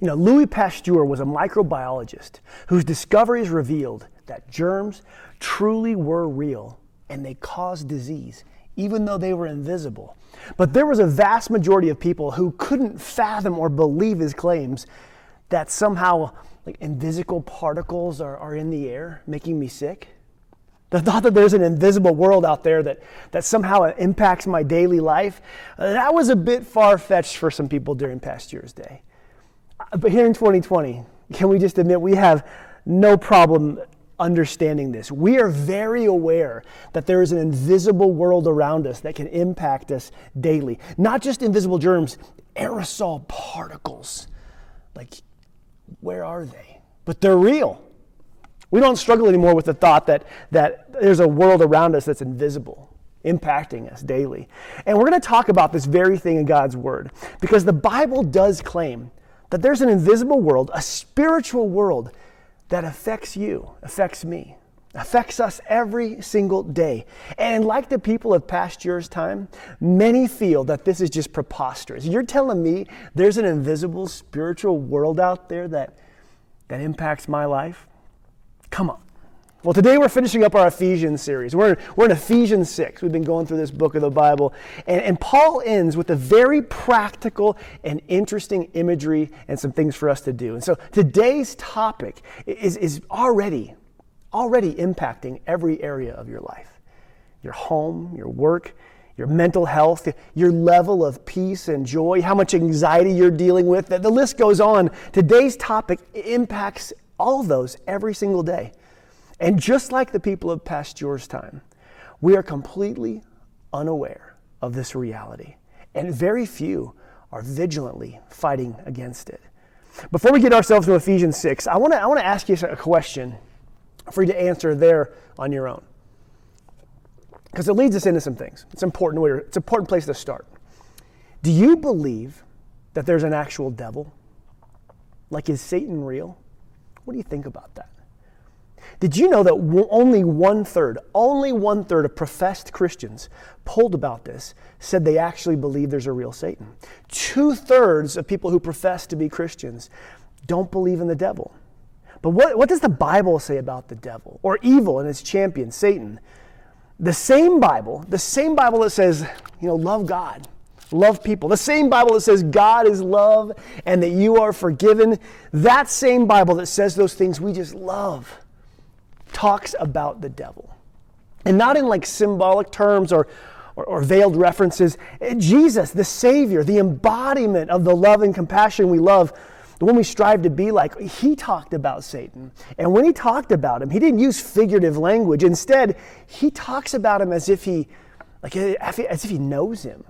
You know, Louis Pasteur was a microbiologist whose discoveries revealed that germs truly were real and they caused disease, even though they were invisible. But there was a vast majority of people who couldn't fathom or believe his claims that somehow like invisible particles are, are in the air making me sick. The thought that there's an invisible world out there that, that somehow impacts my daily life, uh, that was a bit far fetched for some people during Pasteur's day. But here in 2020, can we just admit we have no problem understanding this? We are very aware that there is an invisible world around us that can impact us daily. Not just invisible germs, aerosol particles. Like, where are they? But they're real. We don't struggle anymore with the thought that, that there's a world around us that's invisible, impacting us daily. And we're going to talk about this very thing in God's Word because the Bible does claim that there's an invisible world, a spiritual world that affects you, affects me, affects us every single day. And like the people of Pasteur's time, many feel that this is just preposterous. You're telling me there's an invisible spiritual world out there that, that impacts my life? Come on. Well, today we're finishing up our Ephesians series. We're, we're in Ephesians 6. We've been going through this book of the Bible. And, and Paul ends with a very practical and interesting imagery and some things for us to do. And so today's topic is, is already, already impacting every area of your life your home, your work, your mental health, your level of peace and joy, how much anxiety you're dealing with. The list goes on. Today's topic impacts all of those every single day. And just like the people of Pasteur's time, we are completely unaware of this reality. And very few are vigilantly fighting against it. Before we get ourselves to Ephesians 6, I want to I wanna ask you a question for you to answer there on your own. Because it leads us into some things. It's important. where It's an important place to start. Do you believe that there's an actual devil? Like, is Satan real? What do you think about that? Did you know that only one third, only one third of professed Christians polled about this said they actually believe there's a real Satan? Two thirds of people who profess to be Christians don't believe in the devil. But what, what does the Bible say about the devil or evil and its champion, Satan? The same Bible, the same Bible that says, you know, love God, love people. The same Bible that says God is love and that you are forgiven. That same Bible that says those things we just love talks about the devil. And not in like symbolic terms or, or, or, veiled references. Jesus, the Savior, the embodiment of the love and compassion we love, the one we strive to be like, he talked about Satan. And when he talked about him, he didn't use figurative language. Instead, he talks about him as if he, like, as if he knows him.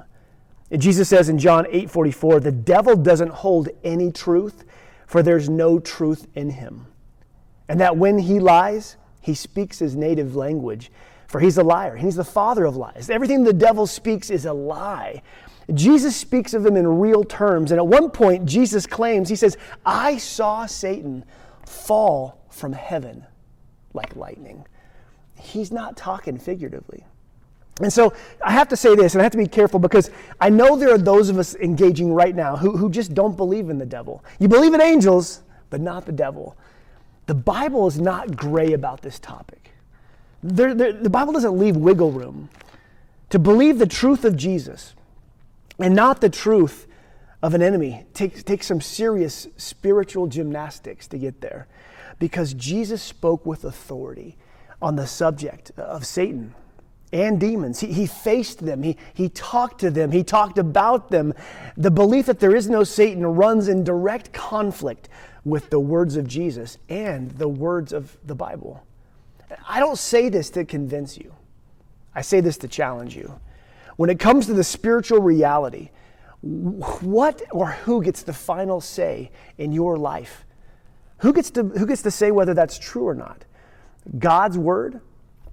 And Jesus says in John 8 44, the devil doesn't hold any truth, for there's no truth in him. And that when he lies, he speaks his native language, for he's a liar. He's the father of lies. Everything the devil speaks is a lie. Jesus speaks of him in real terms. And at one point, Jesus claims, He says, I saw Satan fall from heaven like lightning. He's not talking figuratively. And so I have to say this, and I have to be careful because I know there are those of us engaging right now who, who just don't believe in the devil. You believe in angels, but not the devil. The Bible is not gray about this topic. The Bible doesn't leave wiggle room. To believe the truth of Jesus and not the truth of an enemy takes take some serious spiritual gymnastics to get there because Jesus spoke with authority on the subject of Satan and demons. He, he faced them, he, he talked to them, he talked about them. The belief that there is no Satan runs in direct conflict with the words of Jesus and the words of the Bible. I don't say this to convince you, I say this to challenge you. When it comes to the spiritual reality, what or who gets the final say in your life? Who gets to, who gets to say whether that's true or not? God's word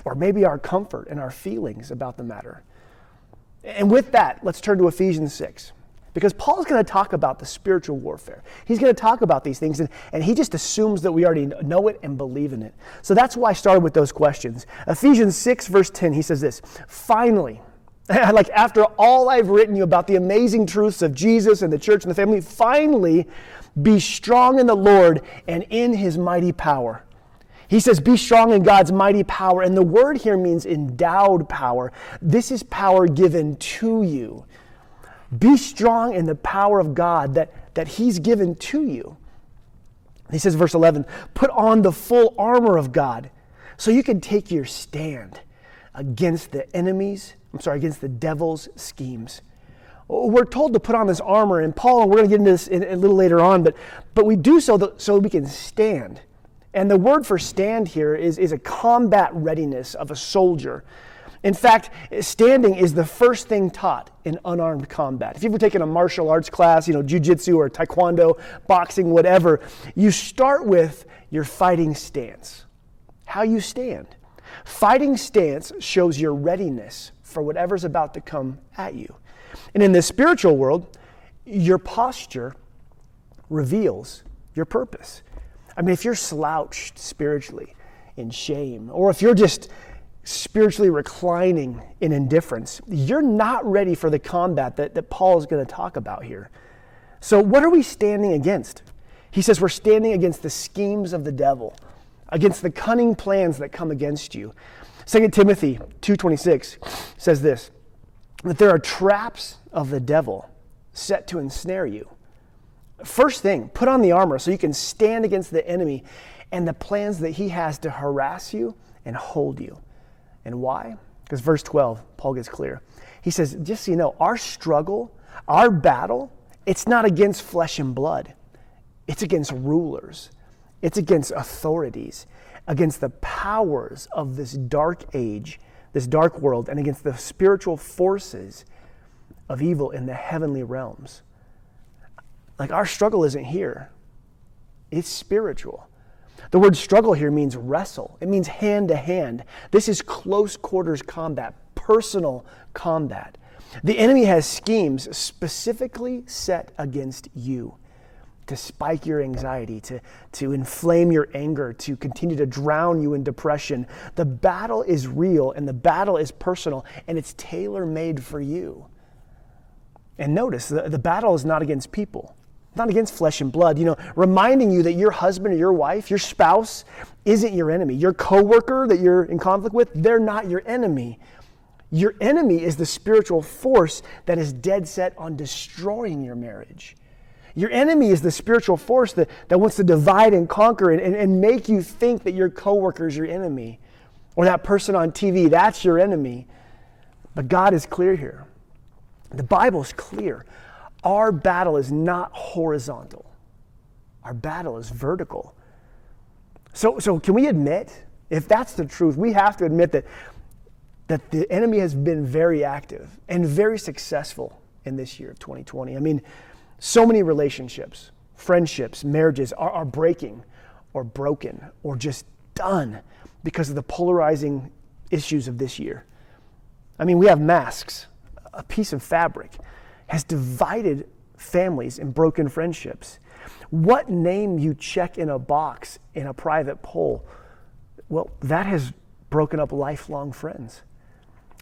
or maybe our comfort and our feelings about the matter. And with that, let's turn to Ephesians 6. Because Paul's going to talk about the spiritual warfare. He's going to talk about these things, and, and he just assumes that we already know it and believe in it. So that's why I started with those questions. Ephesians 6, verse 10, he says this Finally, like after all I've written you about the amazing truths of Jesus and the church and the family, finally be strong in the Lord and in his mighty power. He says, Be strong in God's mighty power. And the word here means endowed power. This is power given to you. Be strong in the power of God that, that He's given to you. He says, verse 11, put on the full armor of God so you can take your stand against the enemies, I'm sorry, against the devil's schemes. We're told to put on this armor, and Paul, and we're going to get into this in, a little later on, but, but we do so that, so we can stand. And the word for stand here is, is a combat readiness of a soldier. In fact, standing is the first thing taught in unarmed combat. If you've ever taken a martial arts class, you know, jujitsu or taekwondo, boxing, whatever, you start with your fighting stance, how you stand. Fighting stance shows your readiness for whatever's about to come at you. And in the spiritual world, your posture reveals your purpose. I mean, if you're slouched spiritually in shame, or if you're just spiritually reclining in indifference, you're not ready for the combat that, that Paul is going to talk about here. So, what are we standing against? He says we're standing against the schemes of the devil, against the cunning plans that come against you. 2 Timothy 2:26 says this that there are traps of the devil set to ensnare you. First thing, put on the armor so you can stand against the enemy and the plans that he has to harass you and hold you. And why? Because verse 12, Paul gets clear. He says, just so you know, our struggle, our battle, it's not against flesh and blood. It's against rulers. It's against authorities, against the powers of this dark age, this dark world, and against the spiritual forces of evil in the heavenly realms. Like our struggle isn't here, it's spiritual. The word struggle here means wrestle, it means hand to hand. This is close quarters combat, personal combat. The enemy has schemes specifically set against you to spike your anxiety, to, to inflame your anger, to continue to drown you in depression. The battle is real and the battle is personal and it's tailor made for you. And notice the, the battle is not against people not against flesh and blood, you know, reminding you that your husband or your wife, your spouse, isn't your enemy. Your coworker that you're in conflict with, they're not your enemy. Your enemy is the spiritual force that is dead set on destroying your marriage. Your enemy is the spiritual force that, that wants to divide and conquer and, and, and make you think that your coworker is your enemy or that person on TV, that's your enemy. But God is clear here. The Bible is clear. Our battle is not horizontal, our battle is vertical. So, so can we admit, if that's the truth, we have to admit that, that the enemy has been very active and very successful in this year of 2020. I mean, so many relationships, friendships, marriages are, are breaking or broken or just done because of the polarizing issues of this year. I mean, we have masks, a piece of fabric has divided families and broken friendships. What name you check in a box in a private poll, well, that has broken up lifelong friends.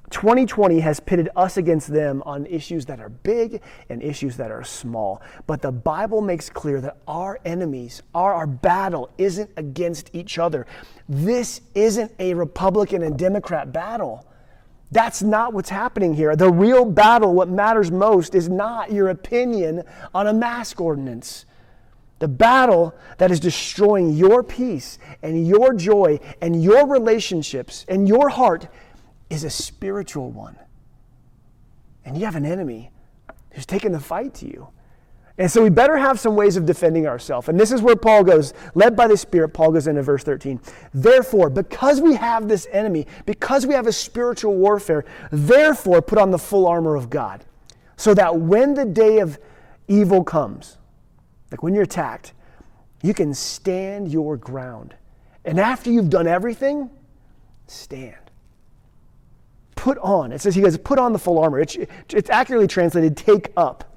2020 has pitted us against them on issues that are big and issues that are small. But the Bible makes clear that our enemies, our, our battle isn't against each other. This isn't a Republican and Democrat battle. That's not what's happening here. The real battle, what matters most, is not your opinion on a mask ordinance. The battle that is destroying your peace and your joy and your relationships and your heart is a spiritual one. And you have an enemy who's taking the fight to you. And so we better have some ways of defending ourselves. And this is where Paul goes, led by the Spirit, Paul goes into verse 13. Therefore, because we have this enemy, because we have a spiritual warfare, therefore put on the full armor of God, so that when the day of evil comes, like when you're attacked, you can stand your ground. And after you've done everything, stand. Put on. It says he goes, put on the full armor. It's, it's accurately translated, take up.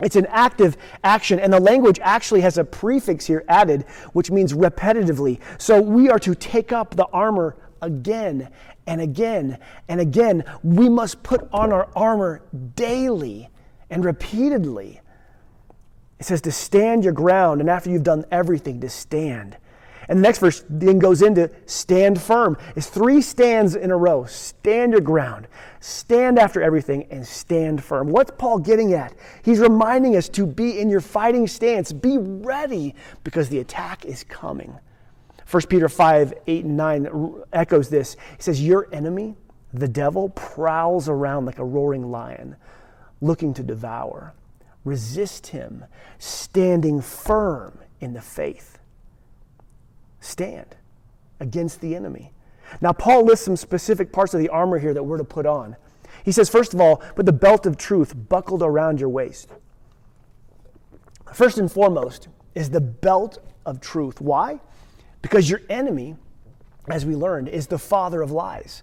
It's an active action, and the language actually has a prefix here added, which means repetitively. So we are to take up the armor again and again and again. We must put on our armor daily and repeatedly. It says to stand your ground, and after you've done everything, to stand. And the next verse then goes into stand firm. It's three stands in a row. Stand your ground. Stand after everything and stand firm. What's Paul getting at? He's reminding us to be in your fighting stance. Be ready because the attack is coming. 1 Peter 5 8 and 9 echoes this. He says, Your enemy, the devil, prowls around like a roaring lion, looking to devour. Resist him, standing firm in the faith stand against the enemy. Now, Paul lists some specific parts of the armor here that we're to put on. He says, first of all, put the belt of truth buckled around your waist. First and foremost is the belt of truth. Why? Because your enemy, as we learned, is the father of lies.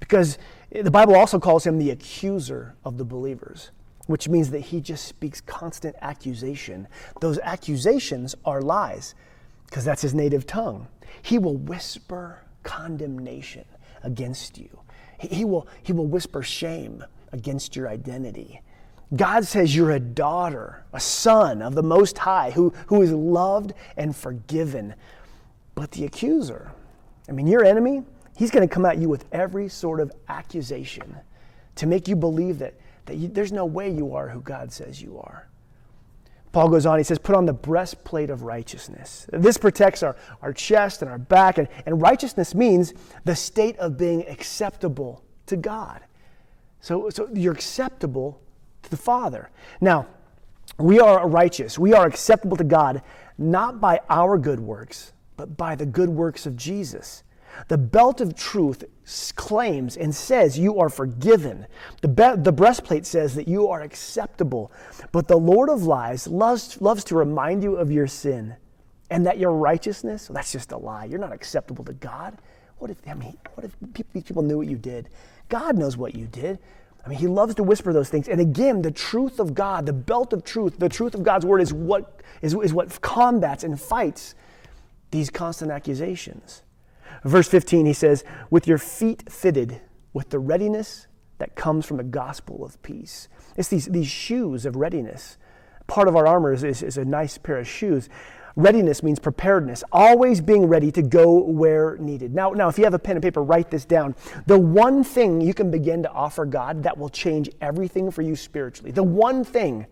Because the Bible also calls him the accuser of the believers, which means that he just speaks constant accusation. Those accusations are lies because that's his native tongue. He will whisper condemnation against you. He will, he will whisper shame against your identity. God says you're a daughter, a son of the Most High who, who is loved and forgiven. But the accuser, I mean, your enemy, he's going to come at you with every sort of accusation to make you believe that, that you, there's no way you are who God says you are. Paul goes on, he says, put on the breastplate of righteousness. This protects our, our chest and our back, and, and righteousness means the state of being acceptable to God. So, so you're acceptable to the Father. Now, we are righteous, we are acceptable to God not by our good works, but by the good works of Jesus. The belt of truth claims and says you are forgiven. The, be- the breastplate says that you are acceptable. But the Lord of lies loves, loves to remind you of your sin and that your righteousness, well, that's just a lie. You're not acceptable to God. What if, I mean, what if these people knew what you did? God knows what you did. I mean, he loves to whisper those things. And again, the truth of God, the belt of truth, the truth of God's word is what, is, is what combats and fights these constant accusations. Verse 15, he says, With your feet fitted with the readiness that comes from the gospel of peace. It's these, these shoes of readiness. Part of our armor is, is, is a nice pair of shoes. Readiness means preparedness, always being ready to go where needed. Now, now, if you have a pen and paper, write this down. The one thing you can begin to offer God that will change everything for you spiritually, the one thing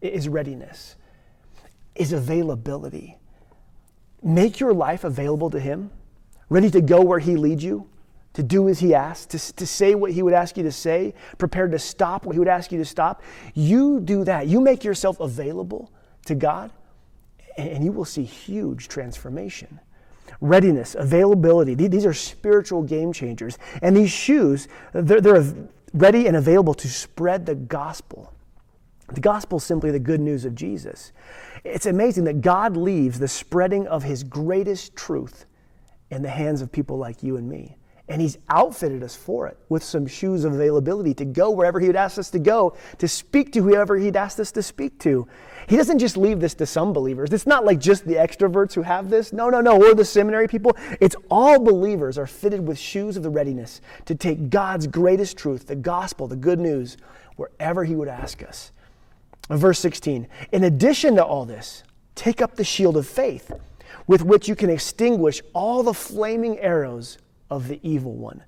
is readiness, is availability. Make your life available to Him ready to go where He leads you, to do as He asks, to, to say what He would ask you to say, prepared to stop what He would ask you to stop. You do that. You make yourself available to God, and you will see huge transformation. Readiness, availability, these are spiritual game changers. And these shoes, they're, they're ready and available to spread the gospel. The gospel is simply the good news of Jesus. It's amazing that God leaves the spreading of his greatest truth in the hands of people like you and me. And he's outfitted us for it with some shoes of availability to go wherever he would ask us to go, to speak to whoever he'd asked us to speak to. He doesn't just leave this to some believers. It's not like just the extroverts who have this. No, no, no. Or the seminary people. It's all believers are fitted with shoes of the readiness to take God's greatest truth, the gospel, the good news, wherever he would ask us. Verse 16 In addition to all this, take up the shield of faith with which you can extinguish all the flaming arrows of the evil one.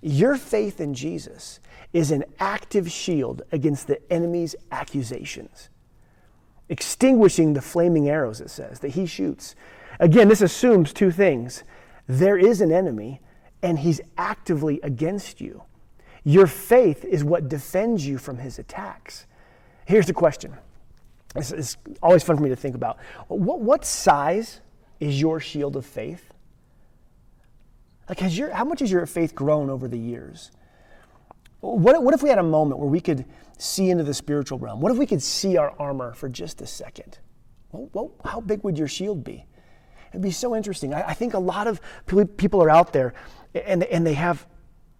Your faith in Jesus is an active shield against the enemy's accusations, extinguishing the flaming arrows, it says, that he shoots. Again, this assumes two things there is an enemy, and he's actively against you. Your faith is what defends you from his attacks. Here's the question. This is always fun for me to think about. What, what size is your shield of faith? Like, has your, how much has your faith grown over the years? What, what if we had a moment where we could see into the spiritual realm? What if we could see our armor for just a second? Well, well, how big would your shield be? It'd be so interesting. I, I think a lot of people are out there and, and they have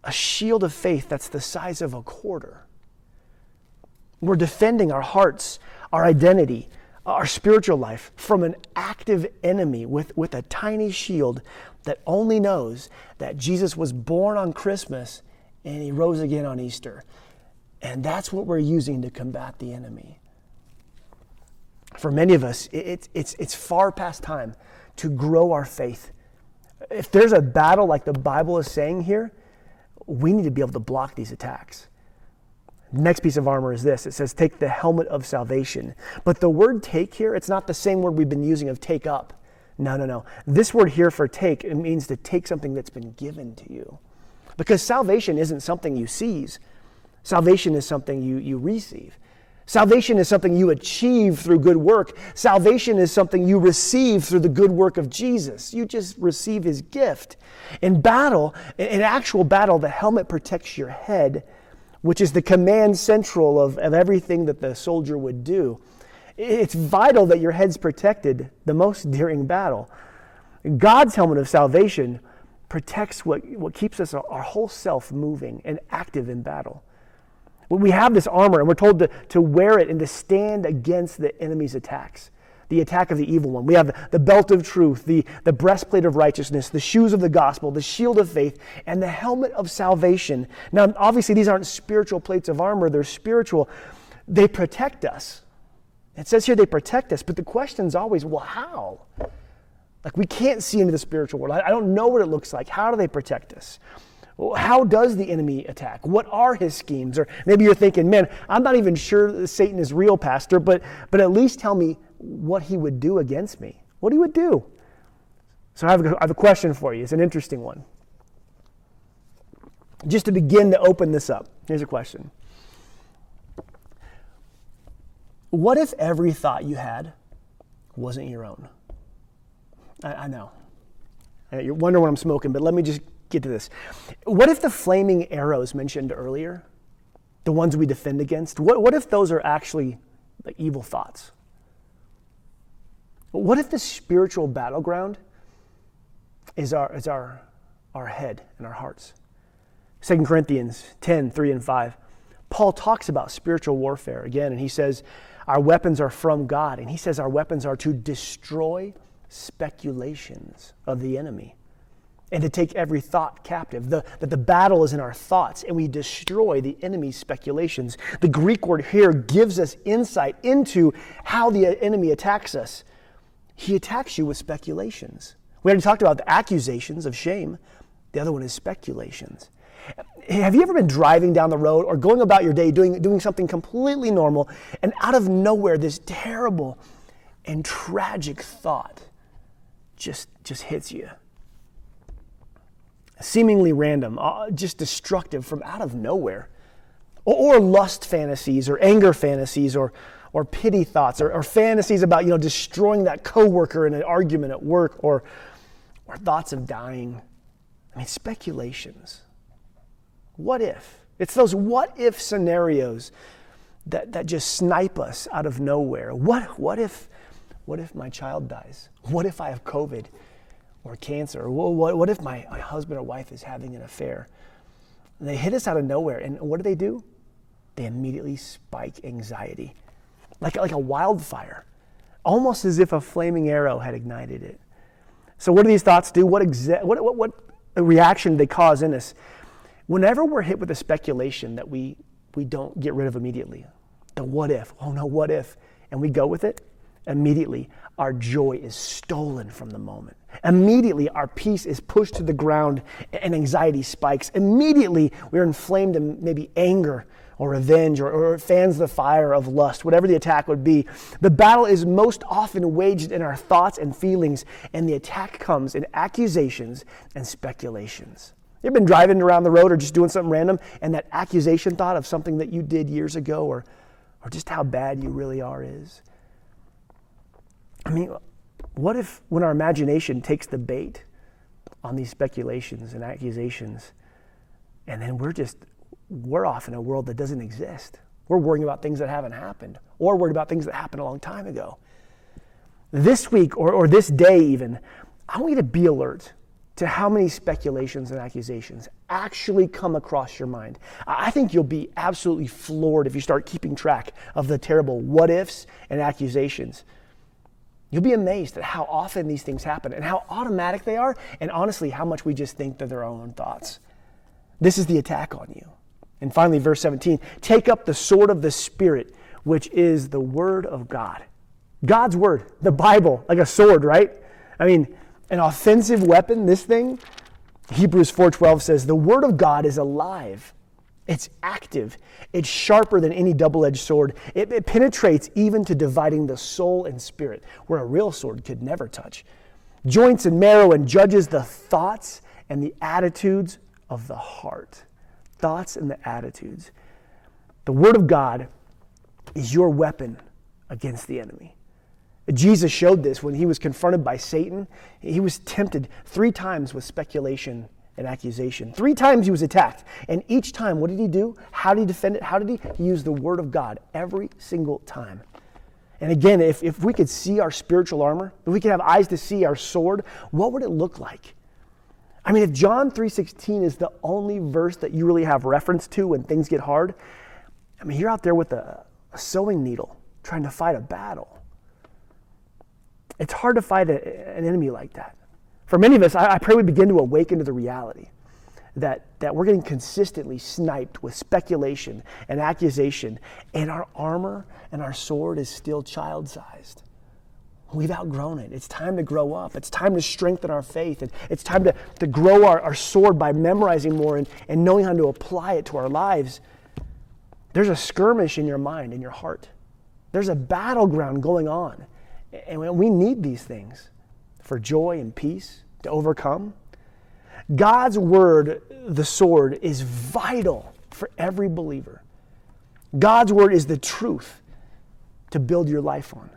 a shield of faith that's the size of a quarter. We're defending our hearts, our identity, our spiritual life from an active enemy with, with a tiny shield that only knows that Jesus was born on Christmas and he rose again on Easter. And that's what we're using to combat the enemy. For many of us, it, it's, it's far past time to grow our faith. If there's a battle like the Bible is saying here, we need to be able to block these attacks. Next piece of armor is this it says, take the helmet of salvation. But the word take here, it's not the same word we've been using of take up. No, no, no. This word here for take, it means to take something that's been given to you. Because salvation isn't something you seize, salvation is something you, you receive. Salvation is something you achieve through good work. Salvation is something you receive through the good work of Jesus. You just receive his gift. In battle, in actual battle, the helmet protects your head, which is the command central of, of everything that the soldier would do. It's vital that your head's protected the most during battle. God's helmet of salvation protects what, what keeps us, our whole self, moving and active in battle. We have this armor and we're told to, to wear it and to stand against the enemy's attacks, the attack of the evil one. We have the belt of truth, the, the breastplate of righteousness, the shoes of the gospel, the shield of faith, and the helmet of salvation. Now, obviously, these aren't spiritual plates of armor, they're spiritual. They protect us it says here they protect us, but the question is always, well, how? Like we can't see into the spiritual world. I, don't know what it looks like. How do they protect us? How does the enemy attack? What are his schemes? Or maybe you're thinking, man, I'm not even sure Satan is real, Pastor, but, but at least tell me what he would do against me. What he would do. So I have, a, I have a question for you. It's an interesting one. Just to begin to open this up, here's a question What if every thought you had wasn't your own? I, I know. Uh, you're wondering what I'm smoking, but let me just get to this. What if the flaming arrows mentioned earlier, the ones we defend against, what, what if those are actually evil thoughts? What if the spiritual battleground is our, is our, our head and our hearts? 2 Corinthians 10, 3 and 5. Paul talks about spiritual warfare again, and he says, our weapons are from God. And he says our weapons are to destroy speculations of the enemy and to take every thought captive. The, that the battle is in our thoughts and we destroy the enemy's speculations. The Greek word here gives us insight into how the enemy attacks us. He attacks you with speculations. We already talked about the accusations of shame, the other one is speculations. Have you ever been driving down the road or going about your day doing, doing something completely normal, and out of nowhere, this terrible and tragic thought just, just hits you? Seemingly random, uh, just destructive from out of nowhere. Or, or, lust fantasies, or anger fantasies, or, or pity thoughts, or, or fantasies about you know, destroying that coworker in an argument at work, or, or thoughts of dying. I mean, speculations. What if? It's those what if scenarios that, that just snipe us out of nowhere. What, what, if, what if my child dies? What if I have COVID or cancer? What, what, what if my, my husband or wife is having an affair? And they hit us out of nowhere. And what do they do? They immediately spike anxiety like, like a wildfire, almost as if a flaming arrow had ignited it. So, what do these thoughts do? What, exa- what, what, what reaction do they cause in us? whenever we're hit with a speculation that we, we don't get rid of immediately, the what if, oh no, what if, and we go with it, immediately our joy is stolen from the moment. Immediately our peace is pushed to the ground and anxiety spikes. Immediately we're inflamed in maybe anger or revenge or, or fans the fire of lust, whatever the attack would be. The battle is most often waged in our thoughts and feelings, and the attack comes in accusations and speculations. You've been driving around the road or just doing something random, and that accusation thought of something that you did years ago or, or just how bad you really are is. I mean, what if when our imagination takes the bait on these speculations and accusations, and then we're just, we're off in a world that doesn't exist? We're worrying about things that haven't happened, or worried about things that happened a long time ago. This week, or, or this day even, I want you to be alert to how many speculations and accusations actually come across your mind. I think you'll be absolutely floored if you start keeping track of the terrible what ifs and accusations. You'll be amazed at how often these things happen and how automatic they are, and honestly, how much we just think that they're our own thoughts. This is the attack on you. And finally, verse 17 take up the sword of the Spirit, which is the Word of God. God's Word, the Bible, like a sword, right? I mean, an offensive weapon, this thing. Hebrews 4:12 says, "The word of God is alive it's active. It's sharper than any double edged sword. It, it, penetrates even to dividing the soul and spirit, where a real sword could never touch. Joints and marrow and judges the thoughts and the attitudes of the heart. Thoughts and the attitudes. The Word of God is your weapon against the enemy. Jesus showed this when he was confronted by Satan. He was tempted three times with speculation and accusation. Three times he was attacked. And each time, what did he do? How did he defend it? How did he? He used the word of God every single time. And again, if, if we could see our spiritual armor, if we could have eyes to see our sword, what would it look like? I mean, if John 3.16 is the only verse that you really have reference to when things get hard, I mean, you're out there with a, a sewing needle trying to fight a battle. It's hard to fight a, an enemy like that. For many of us, I, I pray we begin to awaken to the reality that, that we're getting consistently sniped with speculation and accusation, and our armor and our sword is still child sized. We've outgrown it. It's time to grow up. It's time to strengthen our faith. It's time to, to grow our, our sword by memorizing more and, and knowing how to apply it to our lives. There's a skirmish in your mind, in your heart. There's a battleground going on. And we need these things for joy and peace, to overcome. God's word, the sword, is vital for every believer. God's word is the truth to build your life on.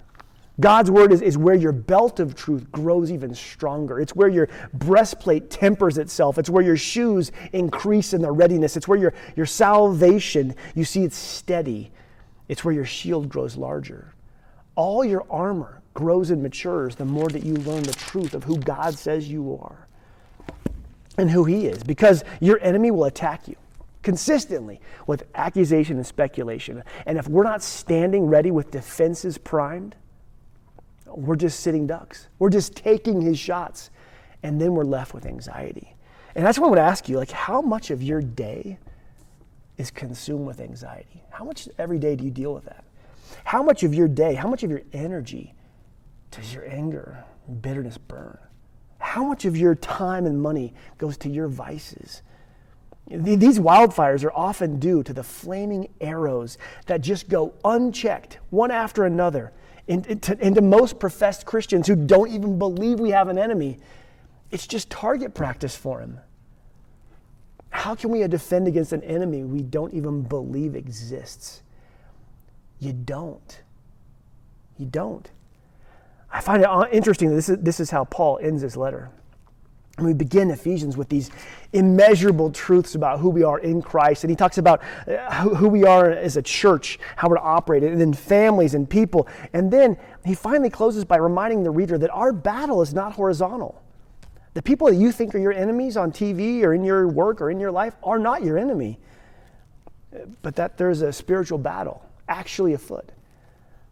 God's word is, is where your belt of truth grows even stronger. It's where your breastplate tempers itself. It's where your shoes increase in their readiness. It's where your, your salvation, you see it's steady. It's where your shield grows larger. All your armor grows and matures the more that you learn the truth of who God says you are and who He is. Because your enemy will attack you consistently with accusation and speculation. And if we're not standing ready with defenses primed, we're just sitting ducks. We're just taking his shots. And then we're left with anxiety. And that's what I would ask you like, how much of your day is consumed with anxiety? How much every day do you deal with that? How much of your day, how much of your energy does your anger bitterness burn? How much of your time and money goes to your vices? These wildfires are often due to the flaming arrows that just go unchecked, one after another, into, into, most professed Christians who don't even believe we have an enemy. It's just target practice for him. How can we defend against an enemy we don't even believe exists? You don't. You don't. I find it interesting that this is, this is how Paul ends his letter. And we begin Ephesians with these immeasurable truths about who we are in Christ. And he talks about uh, who we are as a church, how we're to operate, and then families and people. And then he finally closes by reminding the reader that our battle is not horizontal. The people that you think are your enemies on TV or in your work or in your life are not your enemy, but that there's a spiritual battle actually afoot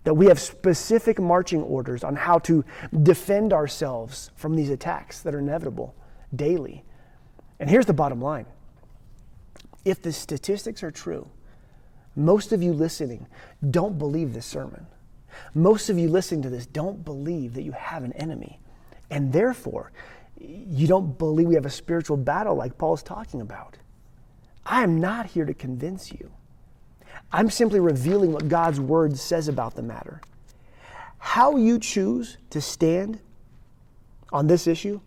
that we have specific marching orders on how to defend ourselves from these attacks that are inevitable daily. And here's the bottom line if the statistics are true, most of you listening don't believe this sermon. Most of you listening to this don't believe that you have an enemy. And therefore, you don't believe we have a spiritual battle like Paul's talking about. I am not here to convince you. I'm simply revealing what God's word says about the matter. How you choose to stand on this issue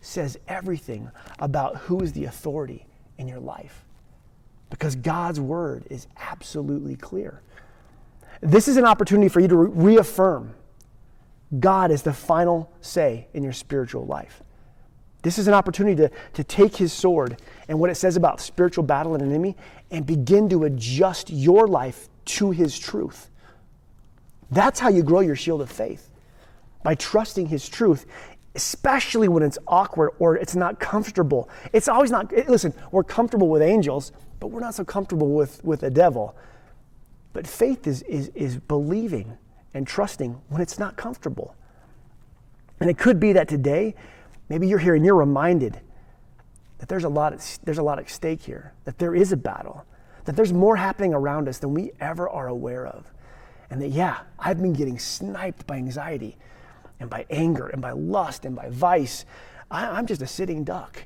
says everything about who is the authority in your life. Because God's word is absolutely clear. This is an opportunity for you to re- reaffirm God is the final say in your spiritual life. This is an opportunity to, to take his sword and what it says about spiritual battle and enemy and begin to adjust your life to his truth. That's how you grow your shield of faith by trusting his truth, especially when it's awkward or it's not comfortable. It's always not, listen, we're comfortable with angels, but we're not so comfortable with, with the devil. But faith is, is, is believing and trusting when it's not comfortable. And it could be that today, maybe you're here and you're reminded that there's a lot at, there's a lot at stake here, that there is a battle, that there's more happening around us than we ever are aware of. And that, yeah, I've been getting sniped by anxiety and by anger and by lust and by vice. I, I'm just a sitting duck.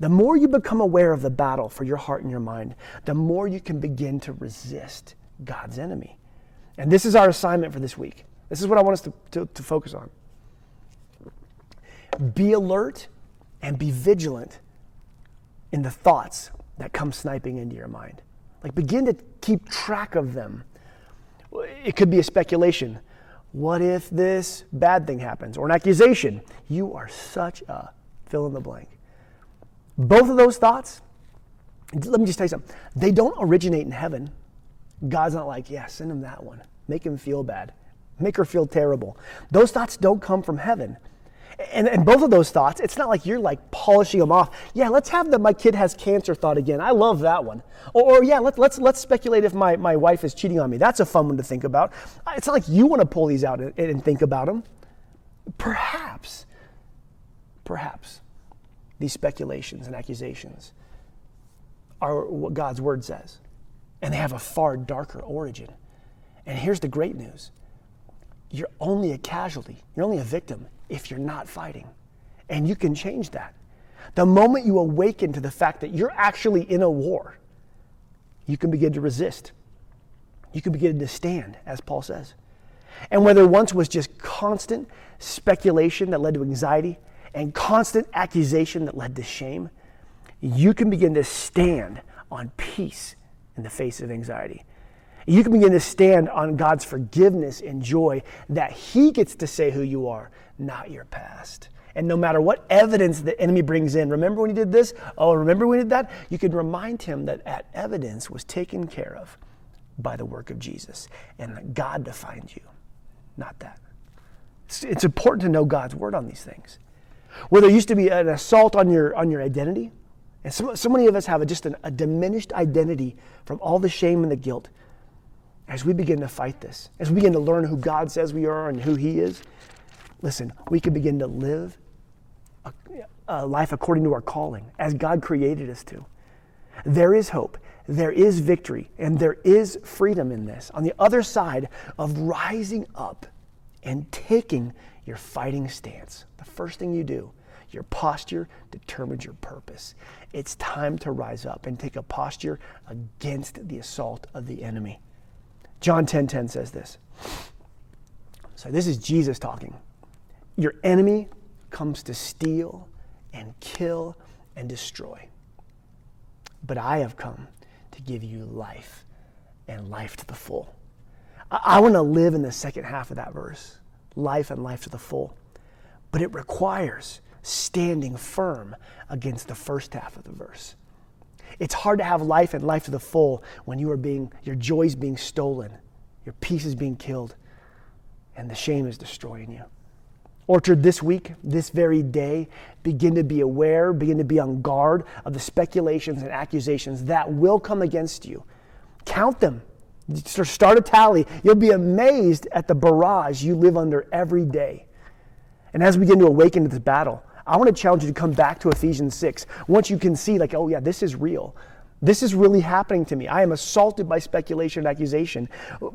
The more you become aware of the battle for your heart and your mind, the more you can begin to resist God's enemy. And this is our assignment for this week. This is what I want us to, to, to focus on. Be alert and be vigilant in the thoughts that come sniping into your mind. Like begin to keep track of them. It could be a speculation. What if this bad thing happens? Or an accusation. You are such a fill in the blank. Both of those thoughts, let me just tell you something, they don't originate in heaven. God's not like, yeah, send him that one. Make him feel bad. Make her feel terrible. Those thoughts don't come from heaven. And, and both of those thoughts, it's not like you're like polishing them off. Yeah, let's have the my kid has cancer thought again. I love that one. Or, or yeah, let, let's, let's speculate if my, my wife is cheating on me. That's a fun one to think about. It's not like you want to pull these out and, and think about them. Perhaps, perhaps these speculations and accusations are what God's word says. And they have a far darker origin. And here's the great news you're only a casualty, you're only a victim if you're not fighting. And you can change that. The moment you awaken to the fact that you're actually in a war, you can begin to resist. You can begin to stand, as Paul says. And whether once was just constant speculation that led to anxiety and constant accusation that led to shame, you can begin to stand on peace in the face of anxiety. You can begin to stand on God's forgiveness and joy that He gets to say who you are, not your past. And no matter what evidence the enemy brings in, remember when he did this? Oh, remember when he did that? You can remind him that that evidence was taken care of by the work of Jesus and that God defines you, not that. It's, it's important to know God's word on these things. Where there used to be an assault on your, on your identity, and so, so many of us have a, just an, a diminished identity from all the shame and the guilt. As we begin to fight this, as we begin to learn who God says we are and who He is, listen, we can begin to live a, a life according to our calling, as God created us to. There is hope, there is victory, and there is freedom in this. On the other side of rising up and taking your fighting stance, the first thing you do, your posture determines your purpose. It's time to rise up and take a posture against the assault of the enemy. John 10:10 10, 10 says this. So this is Jesus talking. Your enemy comes to steal and kill and destroy. But I have come to give you life and life to the full. I, I want to live in the second half of that verse life and life to the full. But it requires standing firm against the first half of the verse. It's hard to have life and life to the full when you are being, your joy is being stolen, your peace is being killed, and the shame is destroying you. Orchard, this week, this very day, begin to be aware, begin to be on guard of the speculations and accusations that will come against you. Count them. Start a tally. You'll be amazed at the barrage you live under every day. And as we begin to awaken to this battle, I want to challenge you to come back to Ephesians 6. Once you can see, like, oh, yeah, this is real. This is really happening to me. I am assaulted by speculation and accusation.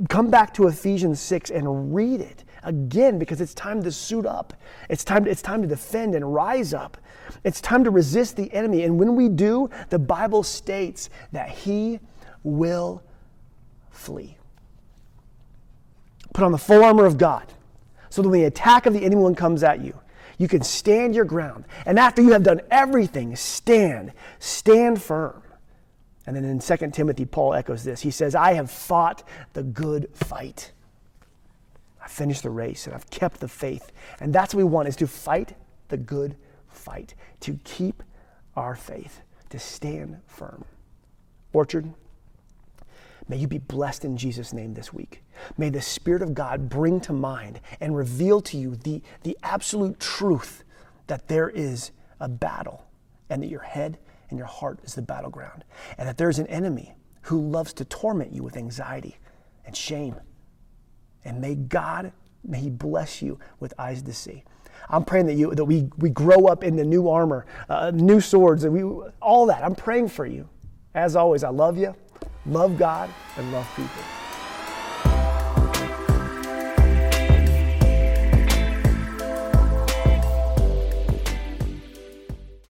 Come back to Ephesians 6 and read it again because it's time to suit up. It's time, to, it's time to defend and rise up. It's time to resist the enemy. And when we do, the Bible states that he will flee. Put on the full armor of God so that when the attack of the enemy comes at you, you can stand your ground. And after you have done everything, stand. Stand firm. And then in 2 Timothy, Paul echoes this. He says, I have fought the good fight. I've finished the race and I've kept the faith. And that's what we want is to fight the good fight, to keep our faith, to stand firm. Orchard, May you be blessed in Jesus' name this week. May the Spirit of God bring to mind and reveal to you the, the absolute truth that there is a battle and that your head and your heart is the battleground, and that there's an enemy who loves to torment you with anxiety and shame. And may God, may He bless you with eyes to see. I'm praying that you that we we grow up into new armor, uh, new swords, and we all that. I'm praying for you. As always, I love you, love God, and love people.